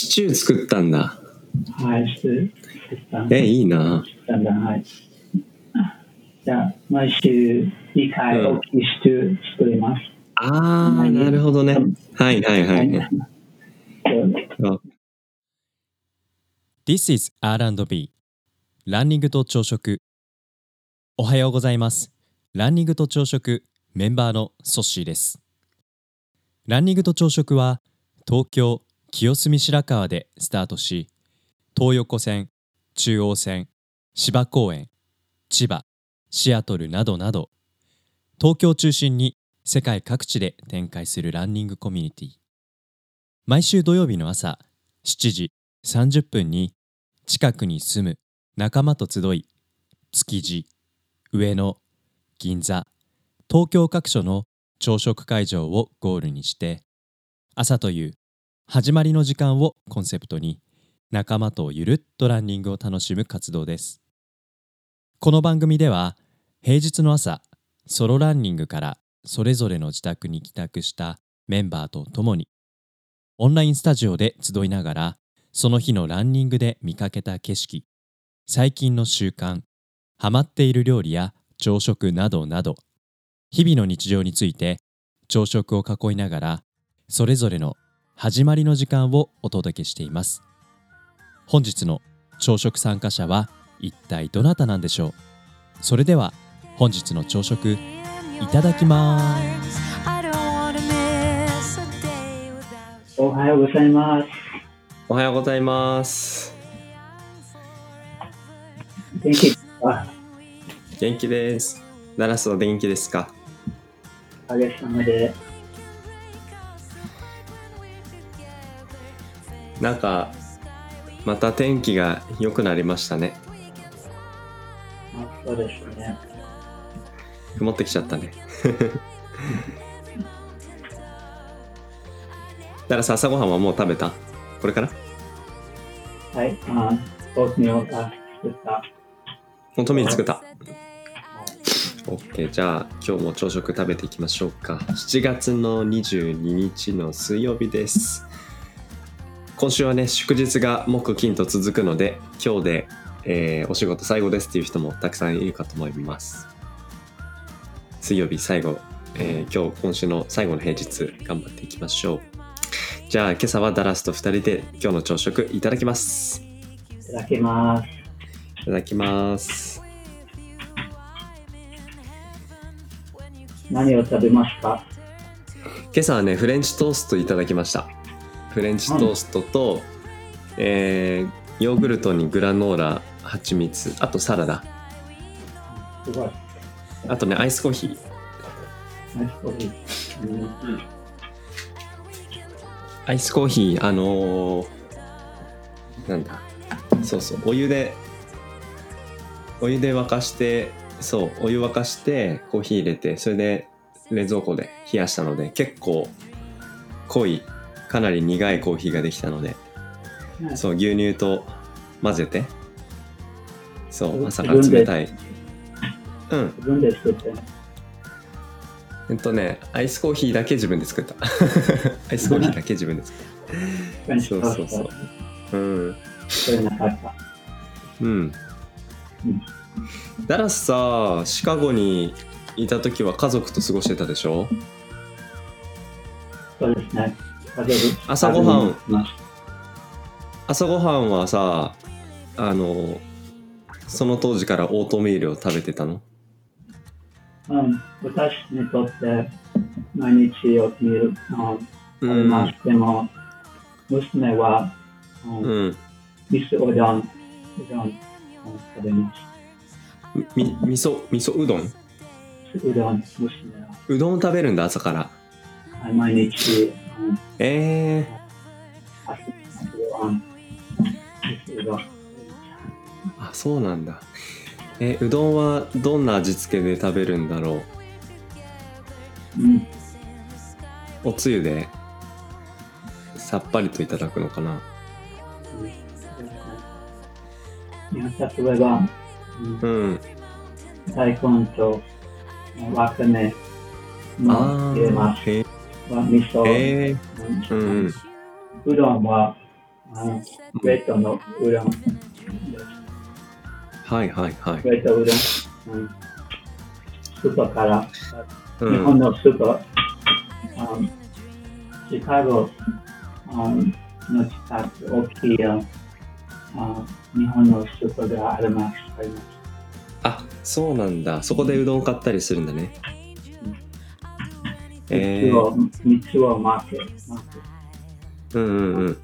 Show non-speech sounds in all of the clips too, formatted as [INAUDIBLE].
シチュー作ったんだ。はい、して、したえ、いいな。したんだ、はい。じゃあ、毎週2回うん大きいシチュー作ります。あー、なるほどね。はいはいはい。あ This is R&B ランニングと朝食おはようございますランニングと朝食メンバーのソッシーですランニングと朝食は東京清澄白河でスタートし東横線中央線芝公園千葉シアトルなどなど東京中心に世界各地で展開するランニングコミュニティ。毎週土曜日の朝7時30分に近くに住む仲間と集い築地上野銀座東京各所の朝食会場をゴールにして朝という始まりの時間をコンセプトに仲間とゆるっとランニングを楽しむ活動です。この番組では平日の朝ソロランニングからそれぞれの自宅に帰宅したメンバーと共にオンラインスタジオで集いながらその日のランニングで見かけた景色最近の習慣ハマっている料理や朝食などなど日々の日常について朝食を囲いながらそれぞれの始まりの時間をお届けしています本日の朝食参加者は一体どなたなんでしょう？それでは本日の朝食いただきますおはようございます。おはようございます。元気ですか？元気です。ダラスは元気ですか？おかげさまで。なんか、また天気が良くなりましたね。あそうですね。曇ってきちゃったね。ダラス朝ごはんはもう食べた？これから？はい、あオートミールが作った。本当に作った？OK じゃあ今日も朝食食べていきましょうか7月の22日の水曜日です今週はね祝日が木金と続くので今日で、えーお仕事最後ですっていう人もたくさんいるかと思います。水曜日最後、えー今日今週の最後の平日頑張っていきましょう。じゃあ今朝はダラスと2人で今日の朝食いただきます。いただきます。いただきます。何を食べますか？今朝はねフレンチトーストいただきましたフレンチトーストと、えーヨーグルトにグラノーラ蜂蜜あとサラダ。すごい。あとねアイスコーヒー。ナイスコーヒー。うん。アイスコーヒーあのーなんだ。そうそう。お湯でお湯で沸かしてそうお湯沸かしてコーヒー入れてそれで冷蔵庫で冷やしたので結構濃いかなり苦いコーヒーができたのでそう牛乳と混ぜてそう朝から冷たい。うん。自分で作って。えっとねアイスコーヒーだけ自分で作った。[LAUGHS] アイスコーヒーだけ自分で作っフレンチトーストそうそう。たうん。作れなかった。うん。ダラスさシカゴにいた時は家族と過ごしてたでしょ？そうですね。朝ごはん。朝ごはんはさあのその当時からオートミールを食べてたの？うん、私にとって毎日オートミール、うん、食べます。でも、娘は、うん。うん。味噌うどん、うどん、うん食べます。み味噌味噌うどん？うどん、娘は。うどん食べるんだ朝から。はい毎日、うん、え。ー、あそうなんだ。えうどんはどんな味付けで食べるんだろう？うん、おつゆでさっぱりといただくのかな？例えば、うん。うん。大根とわかめあも入れます。は味噌、えうん。うん。うどん。はあの冷凍のうどん。です。はいはいはい。冷凍うどん。うん。スーパーから、う日本ん、のスーパー、シカゴあのの近く、大きい日本のスーパーがあります。ありますあそうなん。だ。そこでうどん。買ったりするん。だね。えつを、三つをマーケマーケうんうんうん。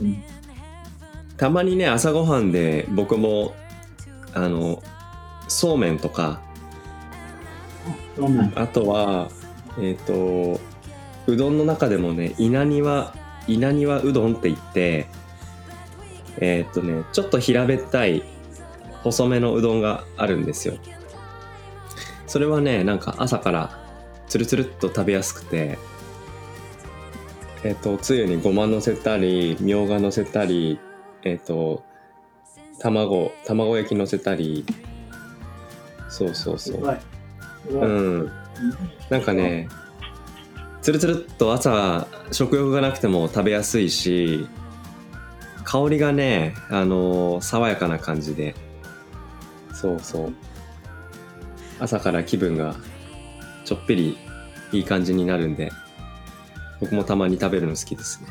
うんたまにね朝ごはんで僕もあのそうめんとか。あとはえっ、とうどんの中でもね稲庭稲庭うどんって言ってえっ、とねちょっと平べったい細めのうどんがあるんですよそれはねなんか朝からつるつるっと食べやすくてえっ、とつゆにごま乗せたりみょうが乗せたりえっ、と卵卵焼き乗せたり。そうそうそう。うん。なんかねつるつるっと朝食欲がなくても食べやすいし香りがねあの爽やかな感じで。そうそう朝から気分がちょっぴりいい感じになるんで僕もたまに食べるの好きですね。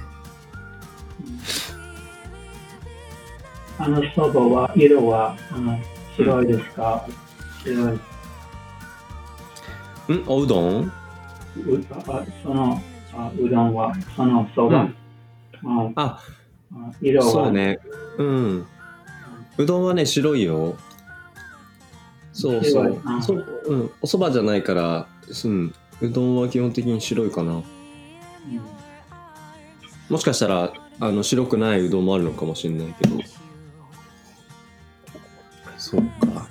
あのそばは、色は、あの白いですか？白い。ん？おうどん？うあそのあうどんは、そのそば、うん。あ色は、そうね。うん。うどんはね白いよそうそう。そ,、うん、お蕎麦じゃないから、うん、うどんは基本的に白いかな。うんもしかしたらあの白くないうどんもあるのかもしれないけど。そうか。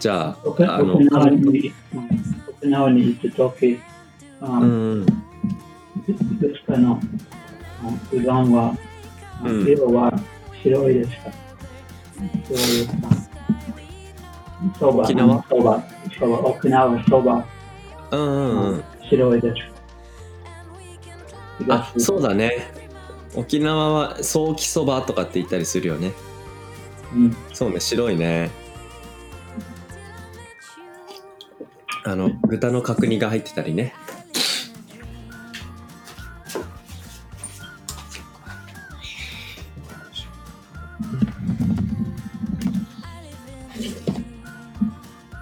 じゃあ沖あの沖縄にうん沖縄に行くとき、あうんいくつかうどんは、色は白いですか白いですか？そば、沖縄そば、そば、沖縄そば、うんうんうん。白いです。あそうだね。沖縄はソーキそばとかって言ったりするよね。うん。そうね白いね。あの豚の角煮が入ってたりね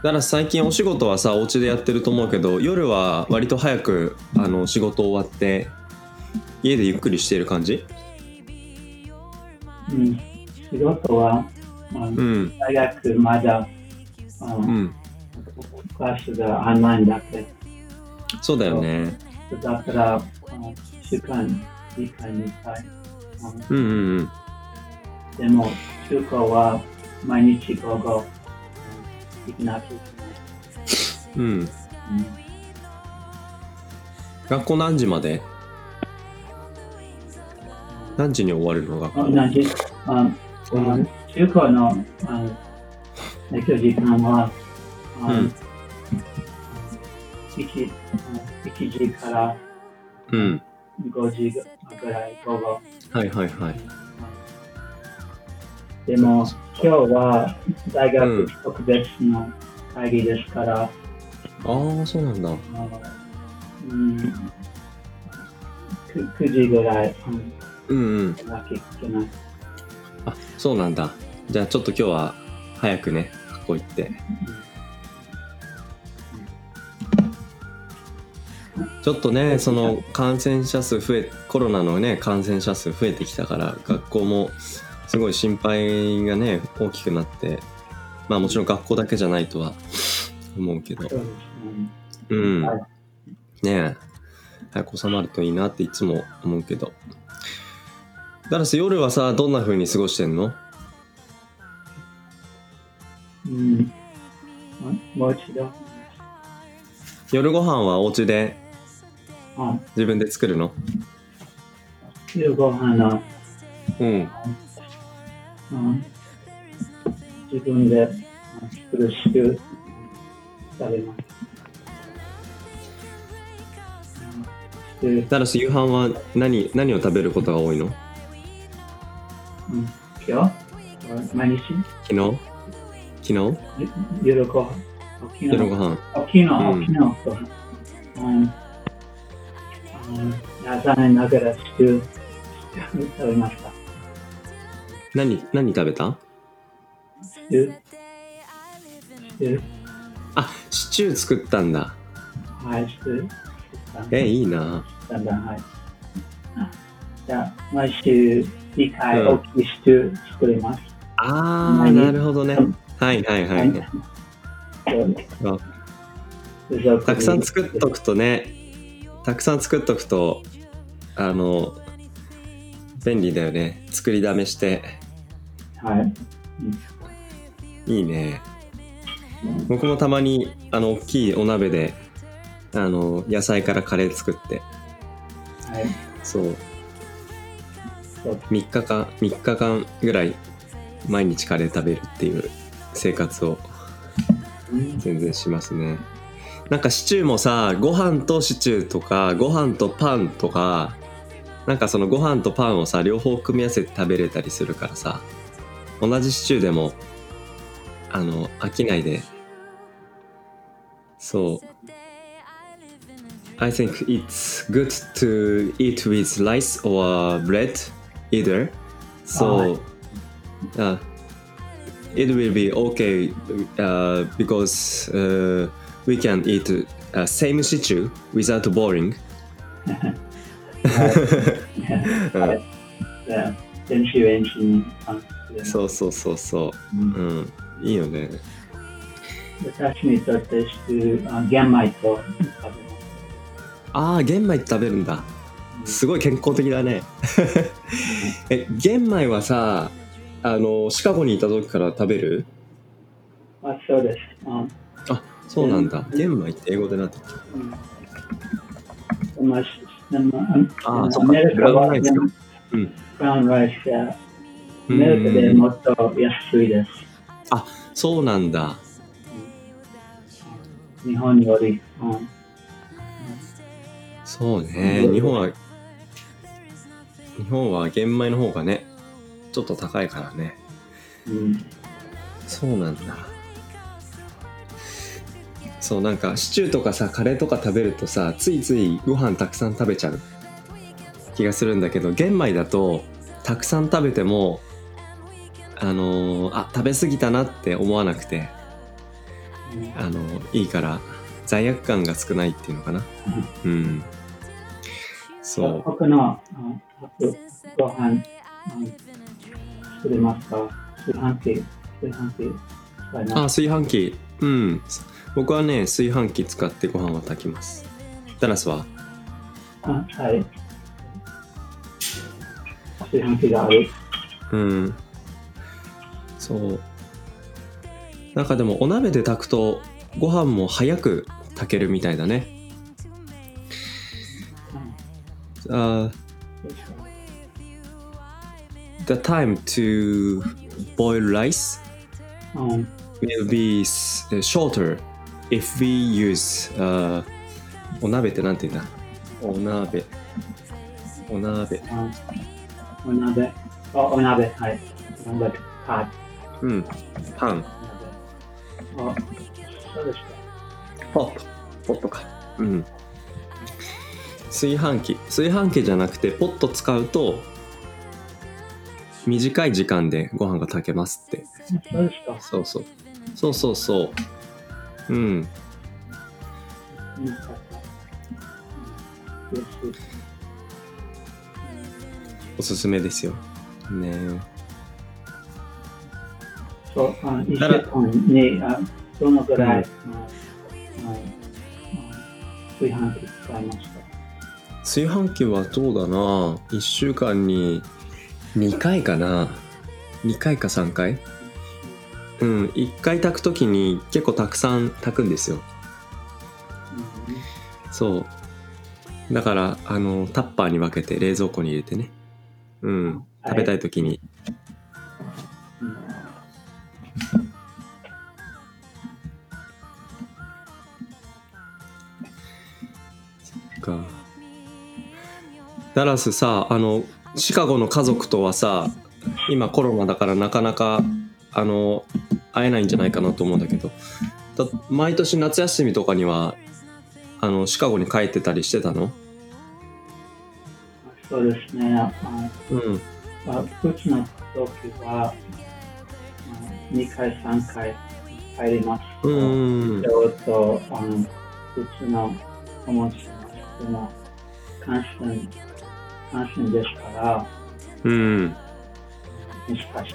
だから最近お仕事はさお家でやってると思うけど夜は割と早くあの仕事終わって家でゆっくりしている感じ？うん、仕事は、あうん。大学まだ、あうん。クラスがオンラインだけ。そうだよね。だから、あ週間、2回、2回。あうんうんうん。でも、中華は毎日午後、なきゃいけうん。ない。学校何時まで？何時に終わるの？学校。うん、同じ、ああ中華のあ勉強時間は、あうん。1, 1時からうん。5時ぐらい午後。はいはいはい。でも、今日は大うん学特別の会議ですから、ああそうなんだ。うん、9, 9時ぐらい、うん、うん。うん。あそうなんだ。じゃあちょっと今日は早くね学校行って。ちょっとねその感染者数増えコロナのね感染者数増えてきたから学校もすごい心配がね大きくなってまあもちろん学校だけじゃないとは思うけど。そうん。はい。ねえ。早く収まるといいなっていつも思うけど。ダラス夜はさどんな風に過ごしてんの？うん、もう一度。夜ご飯はお家で？あ自分で作るの？昼ご飯の、うん。うん、自分であ作る週食べます。ダラス夕飯は何何を食べることが多いの？うん、今日？毎日？昨日？昨日？夜ご飯？昨夜ご飯。昨日、うん昨日と、うん、うん、残念ながらシチュー食べました。何何食べた？シチューシチューあシチュー作ったんだ。はい、シチュー。えいいな。だんだん、はい。じゃあ、毎週2回うん。大きいシチュー作ります。あー何なるほどね。はいはいはい、そうあたくさん作っとくとねたくさん作っとくとあの便利だよね。作りだめしてはい。いいね。僕もたまにあの大きいお鍋であの野菜からカレー作って。はい。そう。そう。3日間3日間ぐらい毎日カレー食べるっていう生活をうん。全然しますね。なんかシチューもさご飯とシチューとかご飯とパンとかなんかそのご飯とパンをさ両方組み合わせて食べれたりするからさ同じシチューでもあの飽きないでそう I think it's good to eat with rice or bread either so uh, it will be okay uh, because uh, we can eat uh, same stew without boring [LAUGHS] [LAUGHS] はい。じゃあ、電子レンジにあ そうそうそうそう。うん。うん。いいよね。私にとって玄米と。ああ玄米って食べるんだ。すごい健康的だね。[LAUGHS] え玄米はさあのシカゴにいた時から食べる？あそうです。あそうなんだ。玄米って英語でなってるうん。まああーそっか。アメリカはブラウンライスか。うん。ブラウンライスメリカでもっと安いです。そうなんだ。日本より。うん。そうね。日本は日本は玄米の方がねちょっと高いからね。うん。そうなんだ。そうなんかシチューとかさカレーとか食べるとさついついご飯たくさん食べちゃう気がするんだけど玄米だとたくさん食べてもあのーあ食べ過ぎたなって思わなくてあのいいから罪悪感が少ないっていうのかな。うん。そう。僕のあ僕ご飯うん作れますか？炊飯器炊飯器使います？あ炊飯器。うん。僕はね炊飯器使ってご飯を炊きます。ダラスは？あはい。炊飯器がある。うんそう。なんかでもお鍋で炊くとご飯も早く炊けるみたいだね。あそうですか The time to boil rice うん。will be shorter if we use、uh, お鍋ってなんて言うんだ？お鍋。お鍋。あお鍋。あお鍋。はい。お鍋パうん。パン。あそうですかポット。ポットか。うん。炊飯器。炊飯器じゃなくてポット使うと短い時間でご飯が炊けますって。そうですか。そうそう。そうそうそう。うん。おすすめですよ。ねそう、あ一週間にあどのぐらい、うんああ炊飯器使いました。炊飯器はどうだな1週間に2回かな2回か3回うん1回炊く時に結構たくさん炊くんですよそうだからあのタッパーに分けて冷蔵庫に入れてねうん食べたい時にダラスさあのシカゴの家族とはさ今コロナだからなかなかあの会えないんじゃないかなと思うんだけどだ毎年夏休みとかにはあのシカゴに帰ってたりしてたの？そうですね。あうんまあ、うちの時は、あ2回、3回帰ります。うんちょうど、あの、うちの友達も感染、感染ですから、うん。もしかし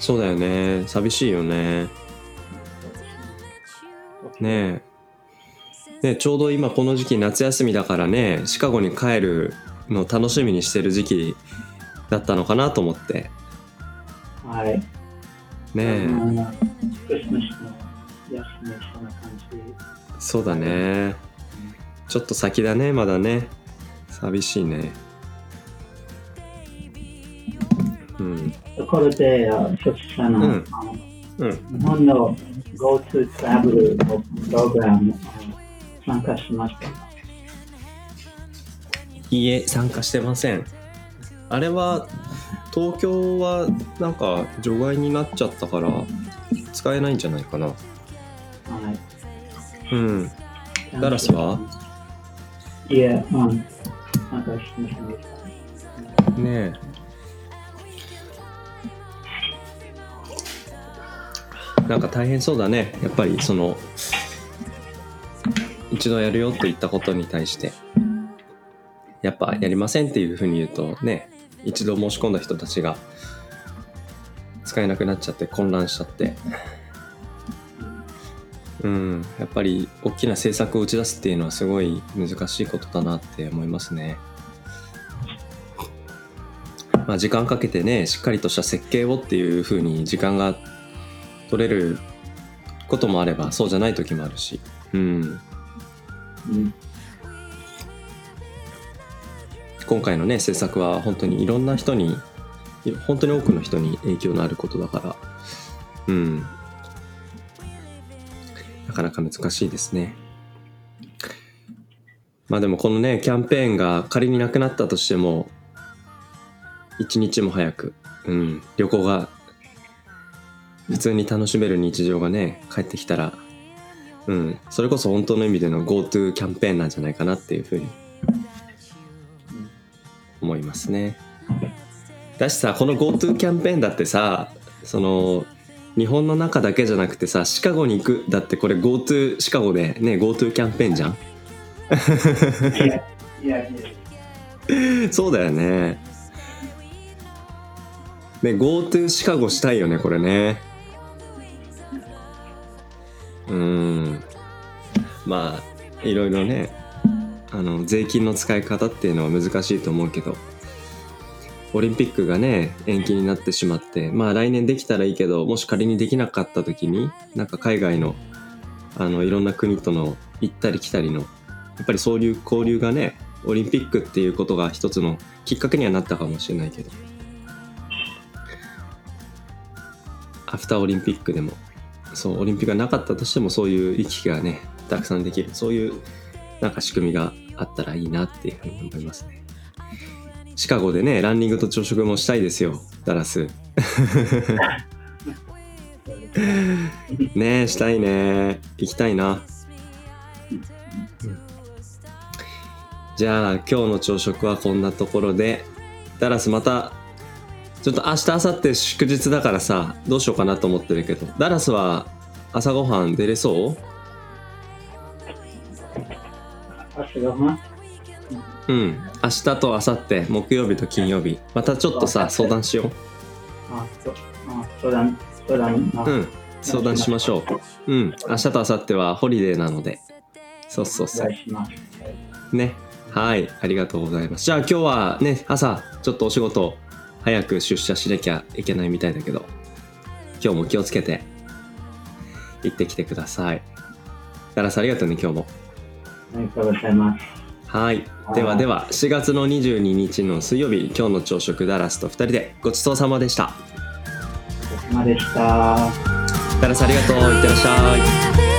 そうだよね。寂しいよね。ね。ねえねちょうど今この時期夏休みだからねシカゴに帰るの楽しみにしてる時期だったのかなと思って。はい。ねえ。あのクリスマスの休み、そんな感じ。そうだね。ちょっと先だねまだね寂しいね。うん。ところで、あそちらの、うん。日本の GoTo Travel のプログラム参加しました。かいいえ参加してません。あれは東京はなんか除外になっちゃったから使えないんじゃないかな。はい。うん。ダラスは？いえ、うん。ねえ。なんか大変そうだね。やっぱりその一度やるよと言ったことに対してやっぱやりませんっていうふうに言うとね一度申し込んだ人たちが使えなくなっちゃって混乱しちゃってうんやっぱり大きな政策を打ち出すっていうのはすごい難しいことだなって思いますね。まあ、時間かけてねしっかりとした設計をっていう風に時間が取れることもあればそうじゃない時もあるし、うん、うん。今回のね政策は本当にいろんな人に本当に多くの人に影響のあることだから、うん、かなか難しいですね。まあでもこのねキャンペーンが仮になくなったとしても一日も早く、うん、旅行が普通に楽しめる日常がね帰ってきたら、うん、それこそ本当の意味での GoTo キャンペーンなんじゃないかなっていうふうに思いますね。だしさこの GoTo キャンペーンだってさその日本の中だけじゃなくてさシカゴに行くだってこれ GoTo シカゴでね GoTo キャンペーンじゃん？いや、いや、いや。そうだよね。ね GoTo シカゴしたいよねこれね。うーんまあいろいろねあの税金の使い方っていうのは難しいと思うけどオリンピックがね延期になってしまってまあ来年できたらいいけどもし仮にできなかった時になんか海外のあのいろんな国との行ったり来たりのやっぱりそういう交流がねオリンピックっていうことが一つのきっかけにはなったかもしれないけど。アフターオリンピックでもそうオリンピックがなかったとしてもそういう行き来がねたくさんできる。そういうなんか仕組みがあったらいいなっていうふうに思いますね。シカゴでねランニングと朝食もしたいですよダラス。ねえしたいね。行きたいな。じゃあ今日の朝食はこんなところで。ダラスまたちょっと明日明後日祝日だからさどうしようかなと思ってるけど。ダラスは朝ごはん出れそう？朝ごはん？うん。明日と明後日木曜日と金曜日。またちょっとさ相談しよあ、そあ相談、相談、あううん。相談しましょう。うん。明日と明後日はホリデーなので。そうそうおそう。願いします。はいね。はい。ありがとうございます。じゃあ今日はね朝ちょっとお仕事早く出社しなきゃいけないみたいだけど今日も気をつけて行ってきてください。ダラスありがとうね今日も。ありがとうございます。はい。ではでは4月の22日の水曜日今日の朝食ダラスと2人でごちそうさまでした。お疲れ様でした。ダラスありがとう。いってらっしゃい